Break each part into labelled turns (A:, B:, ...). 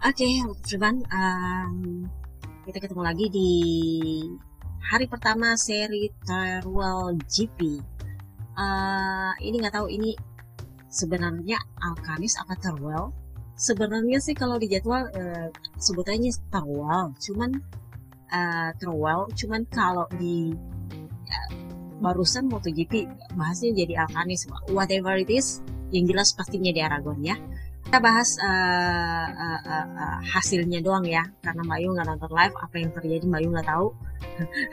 A: Oke, everyone, um, kita ketemu lagi di hari pertama seri Teruel GP. Uh, ini nggak tahu ini sebenarnya Alkanis apa Teruel. Sebenarnya sih kalau di jadwal uh, sebutannya Teruel, cuman uh, Teruel, cuman kalau di uh, barusan MotoGP bahasnya jadi Alkanis, whatever it is, yang jelas pastinya di Aragon ya kita bahas uh, uh, uh, uh, hasilnya doang ya. Karena Mbak Yu nggak nonton live apa yang terjadi Mbak Yu nggak tahu.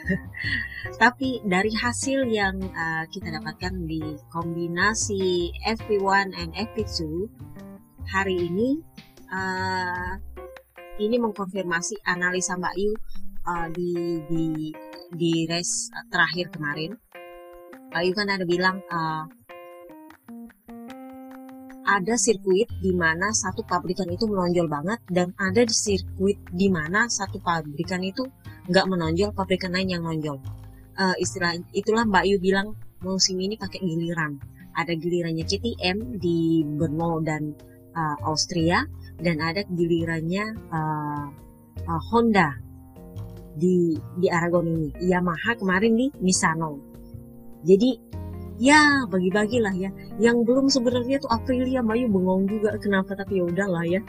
A: Tapi dari hasil yang uh, kita dapatkan di kombinasi FP1 and FP2 hari ini uh, ini mengkonfirmasi analisa Mbak Yu uh, di di di race terakhir kemarin. Mbak Yu kan ada bilang uh, ada sirkuit di mana satu pabrikan itu menonjol banget dan ada di sirkuit di mana satu pabrikan itu nggak menonjol pabrikan lain yang menonjol uh, istilah itulah Mbak Yu bilang musim ini pakai giliran. Ada gilirannya CTM di Brno dan uh, Austria dan ada gilirannya uh, uh, Honda di di Aragon ini. Yamaha kemarin di Misano. Jadi ya bagi-bagi lah ya. Yang belum sebenarnya tuh Aprilia Mayu bengong juga. Kenapa? Tapi ya udahlah ya.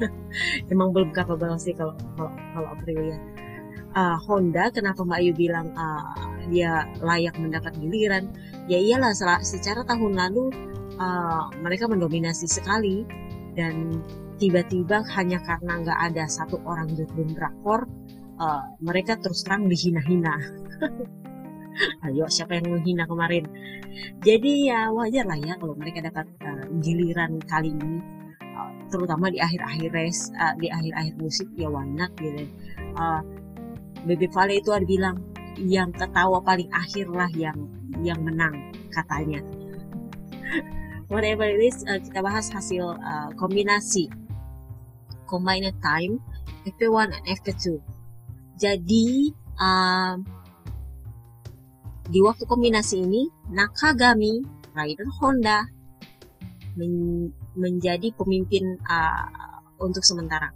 A: Emang belum kapabel sih kalau kalau, kalau Aprilia. Uh, Honda kenapa Mbak Ayu bilang uh, dia layak mendapat giliran? Ya iyalah secara tahun lalu uh, mereka mendominasi sekali. Dan tiba-tiba hanya karena nggak ada satu orang Jurgen Drakor uh, mereka terus terang dihina-hina ayo siapa yang menghina kemarin? Jadi ya wajar lah ya kalau mereka dapat uh, giliran kali ini. Uh, terutama di akhir-akhir race uh, di akhir-akhir musik ya not gitu. Uh, Bebe Vale itu ada bilang yang ketawa paling akhir lah yang yang menang katanya. Whatever it is uh, kita bahas hasil uh, kombinasi. Combined time FP1 dan FP2 jadi uh, di waktu kombinasi ini, Nakagami, rider Honda, men menjadi pemimpin uh, untuk sementara.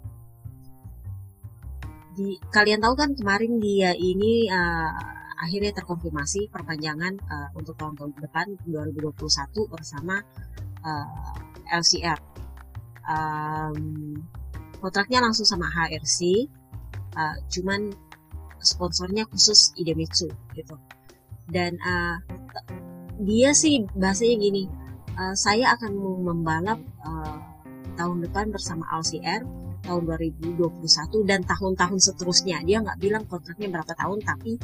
A: Di, kalian tahu kan kemarin dia ini uh, akhirnya terkonfirmasi perpanjangan uh, untuk tahun-tahun depan 2021 bersama uh, LCR. Um, kontraknya langsung sama HRC, uh, cuman sponsornya khusus Idemitsu gitu dan uh, dia sih bahasanya gini uh, saya akan membalap uh, tahun depan bersama LCR tahun 2021 dan tahun-tahun seterusnya. Dia nggak bilang kontraknya berapa tahun tapi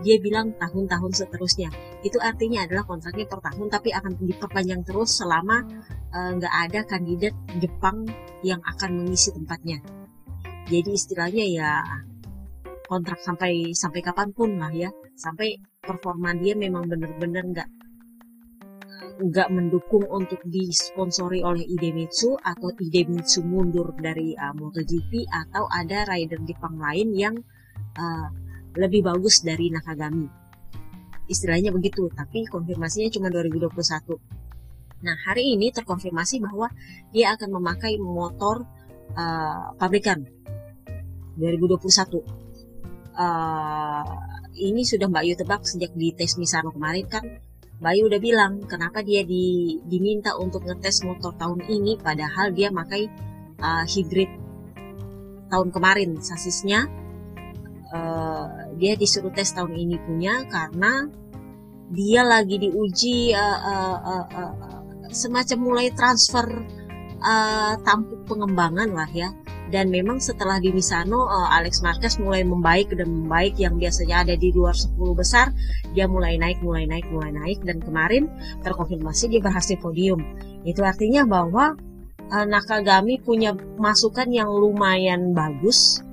A: dia bilang tahun-tahun seterusnya. Itu artinya adalah kontraknya per tahun tapi akan diperpanjang terus selama nggak uh, ada kandidat Jepang yang akan mengisi tempatnya. Jadi istilahnya ya kontrak sampai sampai kapan pun lah ya. Sampai performa dia memang benar-benar nggak nggak mendukung untuk disponsori oleh Idemitsu atau Idemitsu mundur dari uh, MotoGP atau ada rider Jepang lain yang uh, lebih bagus dari Nakagami. Istilahnya begitu, tapi konfirmasinya cuma 2021. Nah, hari ini terkonfirmasi bahwa dia akan memakai motor uh, pabrikan 2021. Uh, ini sudah Mbak Yu tebak sejak di tes Misano kemarin kan Mbak Yu udah bilang kenapa dia di, diminta untuk ngetes motor tahun ini padahal dia pakai uh, hybrid tahun kemarin. Sasisnya uh, dia disuruh tes tahun ini punya karena dia lagi diuji uh, uh, uh, uh, semacam mulai transfer uh, tampuk pengembangan lah ya dan memang setelah di Misano uh, Alex Marquez mulai membaik dan membaik yang biasanya ada di luar 10 besar dia mulai naik mulai naik mulai naik. Dan kemarin terkonfirmasi dia berhasil podium. Itu artinya bahwa uh, Nakagami punya masukan yang lumayan bagus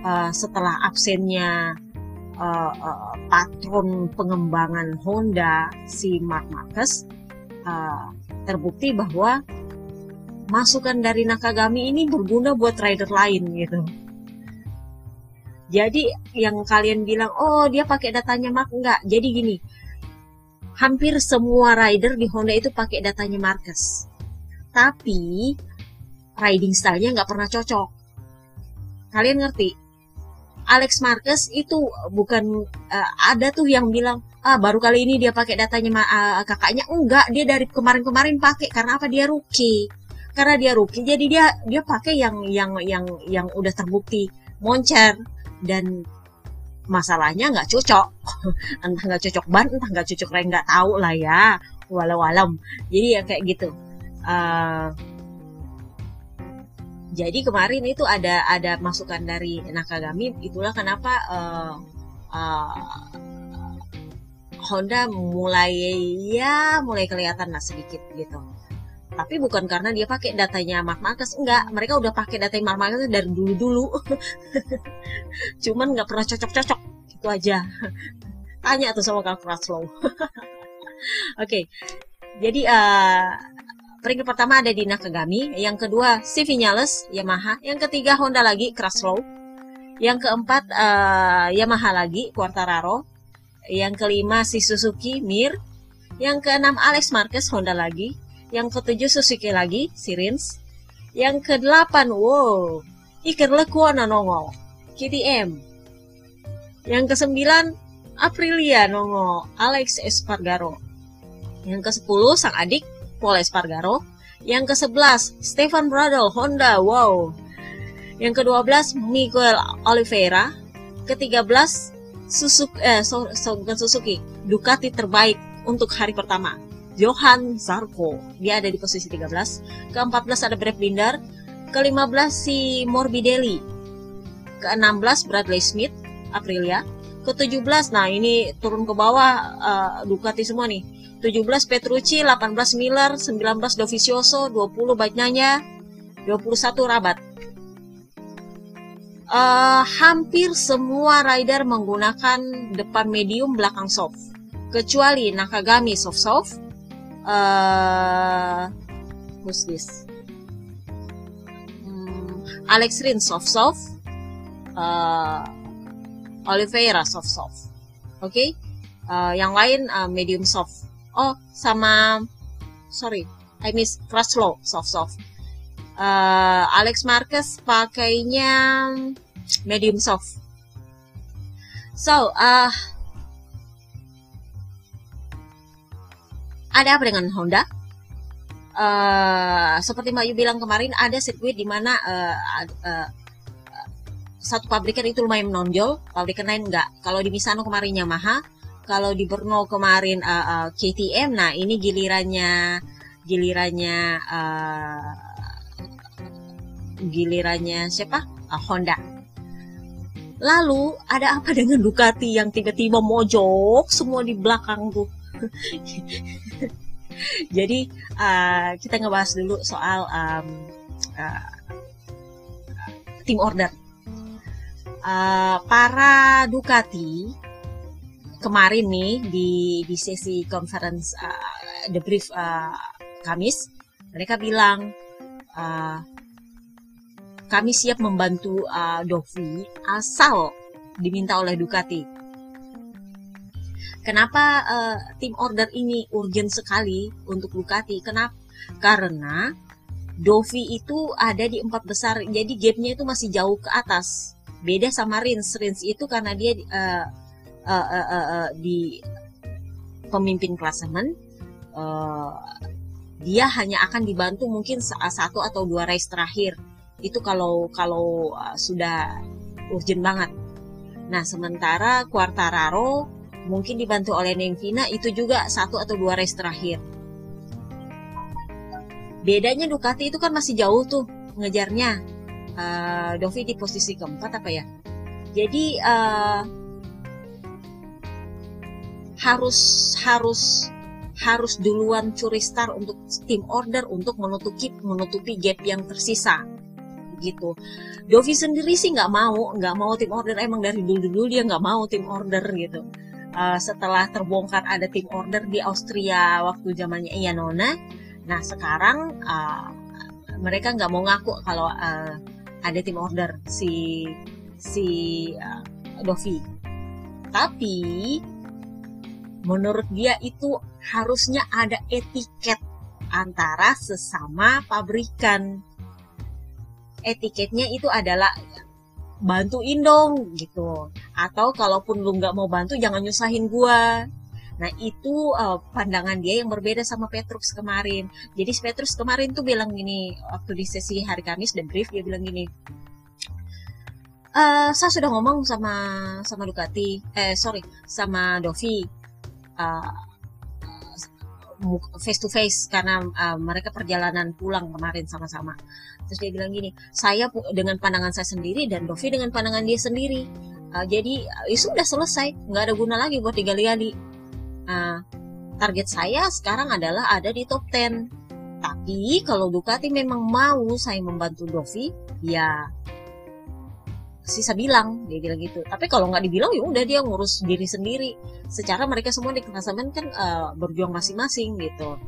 A: uh, setelah absennya uh, uh, patron pengembangan Honda si Mark Marquez uh, terbukti bahwa masukan dari Nakagami ini berguna buat rider lain gitu. Jadi yang kalian bilang, oh dia pakai datanya Mark enggak. Jadi gini, hampir semua rider di Honda itu pakai datanya Marcus. Tapi riding stylenya nggak pernah cocok. kalian ngerti Alex Marquez itu bukan uh, ada tuh yang bilang ah baru kali ini dia pakai datanya uh, kakaknya enggak dia dari kemarin-kemarin pakai karena apa dia rookie karena dia rookie jadi dia dia pakai yang yang yang yang udah terbukti moncer. Dan masalahnya nggak cocok. Entah nggak cocok ban entah nggak cocok rem nggak tahu lah ya. Walau alam jadi ya kayak gitu. Uh, jadi kemarin itu ada ada masukan dari Nakagami. Itulah kenapa uh, uh, Honda mulai ya mulai kelihatan lah sedikit gitu tapi bukan karena dia pakai datanya Mark Marquez enggak. Mereka udah pakai data Mark Marquez dari dulu dulu cuman nggak pernah cocok-cocok. Itu aja. Tanya tuh sama Kak Kraslow oke. Okay. jadi uh, Peringkat pertama ada di Nakagami, yang kedua si Vinales Yamaha, yang ketiga Honda lagi Crutchlow, yang keempat uh, Yamaha lagi Quartararo, yang kelima si Suzuki Mir, yang keenam Alex Marquez Honda lagi, yang ketujuh Suzuki lagi Sirins, yang kedelapan wow Iker Lekuona nongol KTM, yang kesembilan Aprilia nongol Alex Espargaro, yang ke sepuluh sang adik Paul Espargaro. Yang ke-11, Stefan Bradl, Honda, wow. Yang ke-12, Miguel Oliveira. Ke-13, Suzuki, eh, so, so, Suzuki, Ducati terbaik untuk hari pertama. Johan Zarco, dia ada di posisi 13. Ke-14 ada Brad Binder. Ke-15 si Morbidelli. Ke-16 Bradley Smith, Aprilia. Ke-17, nah ini turun ke bawah uh, Ducati semua nih. 17 Petrucci, 18 Miller, 19 Dovizioso, 20 Bagnanya, 21 Rabat. Uh, hampir semua rider menggunakan depan medium belakang soft kecuali Nakagami soft soft uh, who's this? Hmm, Alex Rin soft soft. Uh, Oliveira soft soft. Oke okay? uh, yang lain uh, medium soft. Oh sama sorry I miss Crutchlow soft soft. Uh, Alex Marquez pakainya medium soft. So uh, ada apa dengan Honda? Uh, seperti Mbak Yu bilang kemarin ada sirkuit di mana uh, uh, satu pabrikan itu lumayan menonjol pabrikan lain enggak. Kalau di Misano kemarin Yamaha kalau di Brno kemarin uh, uh, KTM nah ini gilirannya gilirannya uh, gilirannya siapa? Uh, Honda. Lalu ada apa dengan Ducati yang tiba-tiba mojok semua di belakang tuh jadi uh, kita ngebahas dulu soal um, uh, tim order uh, para Ducati kemarin nih di di sesi conference uh, the brief uh, Kamis mereka bilang uh, kami siap membantu uh, Dovi asal diminta oleh Ducati. Kenapa uh, tim order ini urgent sekali untuk Ducati? Kenapa? Karena Dovi itu ada di empat besar, jadi gapnya itu masih jauh ke atas. Beda sama Rins. Rins itu karena dia uh, uh, uh, uh, uh, di pemimpin klasemen uh, dia hanya akan dibantu mungkin satu atau dua race terakhir itu kalau kalau sudah urgent banget nah sementara Quartararo mungkin dibantu oleh Nengvina itu juga satu atau dua race terakhir. Bedanya Ducati itu kan masih jauh tuh ngejarnya. Uh, Dovi di posisi keempat apa ya? Jadi uh, harus harus harus duluan curi star untuk tim order untuk menutupi menutupi gap yang tersisa. Gitu. Dovi sendiri sih nggak mau nggak mau tim order. Emang dari dulu dulu dia nggak mau tim order gitu. Uh, setelah terbongkar ada tim order di Austria waktu zamannya Ianona, nah sekarang uh, mereka nggak mau ngaku kalau uh, ada tim order si si uh, Dovi. Tapi menurut dia itu harusnya ada etiket antara sesama pabrikan. Etiketnya itu adalah bantuin dong gitu. Atau kalaupun lu nggak mau bantu jangan nyusahin gua. Nah itu uh, pandangan dia yang berbeda sama Petrus kemarin. Jadi Petrus kemarin tuh bilang gini waktu di sesi hari Kamis dan brief dia bilang gini, uh, saya sudah ngomong sama sama Ducati, eh sorry sama Dovi. Uh, face to face karena uh, mereka perjalanan pulang kemarin sama-sama. Terus dia bilang gini, saya dengan pandangan saya sendiri dan Dovi dengan pandangan dia sendiri. Uh, jadi uh, sudah selesai, nggak ada guna lagi buat digali-gali Nah, target saya sekarang adalah ada di top 10. Tapi kalau Ducati memang mau saya membantu Dovi, ya sisa bilang dia bilang gitu. Tapi kalau nggak dibilang ya udah dia ngurus diri sendiri. Secara mereka semua di klasemen kan uh, berjuang masing-masing gitu.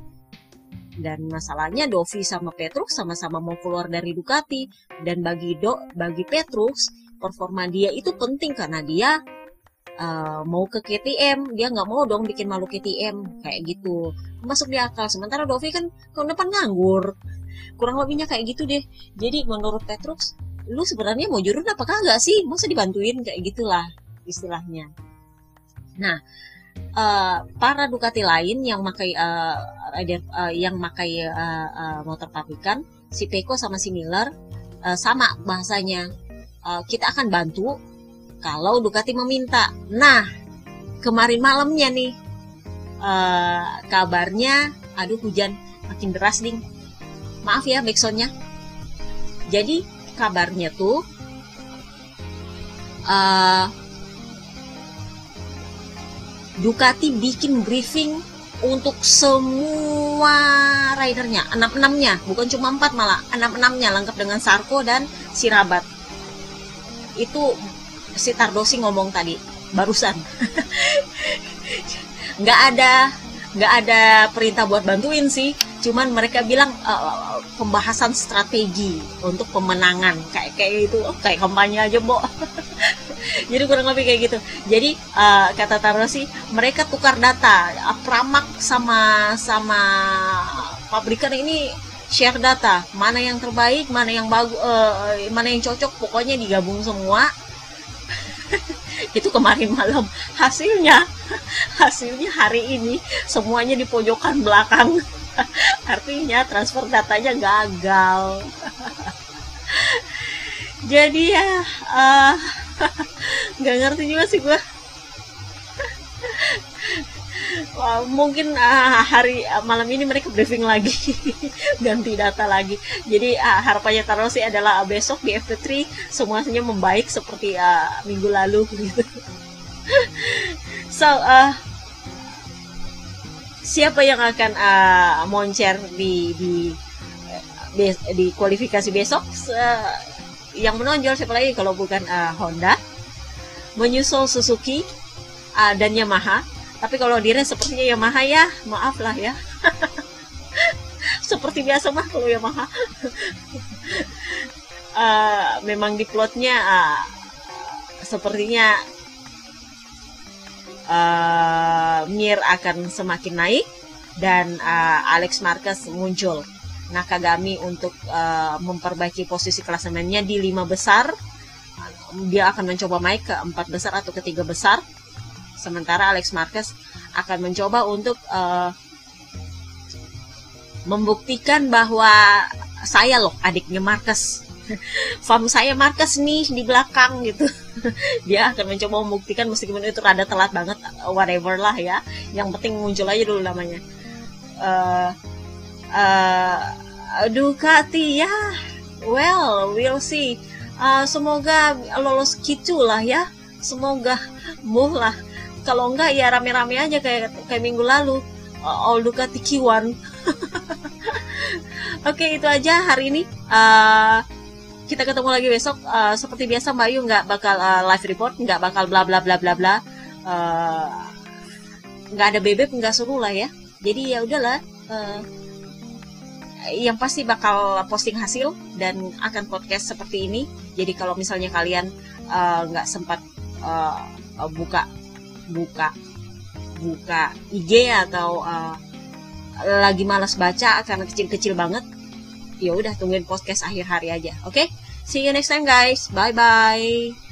A: Dan masalahnya Dovi sama Petrus sama-sama mau keluar dari Ducati dan bagi Do bagi Petrus performa dia itu penting karena dia uh, mau ke KTM dia nggak mau dong bikin malu KTM kayak gitu masuk di akal sementara Dovi kan tahun depan nganggur kurang lebihnya kayak gitu deh jadi menurut Petrus lu sebenarnya mau jurun apa kagak sih masa dibantuin kayak gitulah istilahnya nah uh, para Ducati lain yang makai uh, uh, yang makai uh, uh, motor pabrikan si Peko sama si Miller uh, sama bahasanya uh, kita akan bantu kalau Ducati meminta. Nah, kemarin malamnya nih uh, kabarnya, aduh hujan makin deras ding. Maaf ya backsoundnya. Jadi kabarnya tuh uh, Ducati bikin briefing untuk semua ridernya, enam-enamnya, bukan cuma empat malah, enam-enamnya lengkap dengan Sarko dan Sirabat. Itu si Tardosi ngomong tadi barusan nggak ada nggak ada perintah buat bantuin sih cuman mereka bilang uh, pembahasan strategi untuk pemenangan. Kayak kayak itu oh, kayak kampanye aja bo jadi kurang lebih kayak gitu. Jadi uh, kata Tardosi mereka tukar data. Pramak sama sama pabrikan ini share data. Mana yang terbaik mana yang bagus uh, mana yang cocok pokoknya digabung semua. Itu kemarin malam. Hasilnya hasilnya hari ini semuanya di pojokan belakang artinya transfer datanya gagal. Jadi ya uh, nggak ngerti juga sih gue Wah, mungkin uh, hari uh, malam ini mereka briefing lagi ganti data lagi. Jadi uh, harapannya sih adalah uh, besok di FP3 semuanya membaik seperti uh, minggu lalu gitu. So uh, siapa yang akan uh, moncer di di di kualifikasi besok? Uh, yang menonjol siapa lagi kalau bukan uh, Honda? Menyusul Suzuki uh, dan Yamaha. Tapi kalau diri sepertinya Yamaha ya maaf lah ya. Seperti biasa mah kalau Yamaha. Uh, memang di plotnya uh, sepertinya uh, Mir akan semakin naik dan uh, Alex Marquez muncul Nakagami untuk uh, memperbaiki posisi klasemennya di lima besar dia akan mencoba naik ke empat besar atau ke tiga besar Sementara Alex Marquez akan mencoba untuk uh, membuktikan bahwa saya loh adiknya Marquez. Farm saya Marquez nih di belakang gitu. Dia akan mencoba membuktikan meskipun itu rada telat banget whatever lah ya. Yang penting muncul aja dulu namanya. Uh, uh, Ducati ya, well we'll see. Uh, semoga lolos gitu lah ya. Semoga muh lah kalau enggak ya rame-rame aja kayak kayak minggu lalu all Ducati Q1 oke itu aja hari ini uh, kita ketemu lagi besok. Uh, seperti biasa Mbak Yu nggak bakal uh, live report nggak bakal bla bla bla bla bla. Uh, nggak ada bebek nggak seru lah ya. Jadi ya udahlah uh, yang pasti bakal posting hasil dan akan podcast seperti ini. Jadi kalau misalnya kalian nggak uh, sempat uh, buka buka buka IG atau uh, lagi malas baca karena kecil-kecil banget ya udah tungguin podcast akhir hari aja oke? okay? See you next time guys. Bye-bye.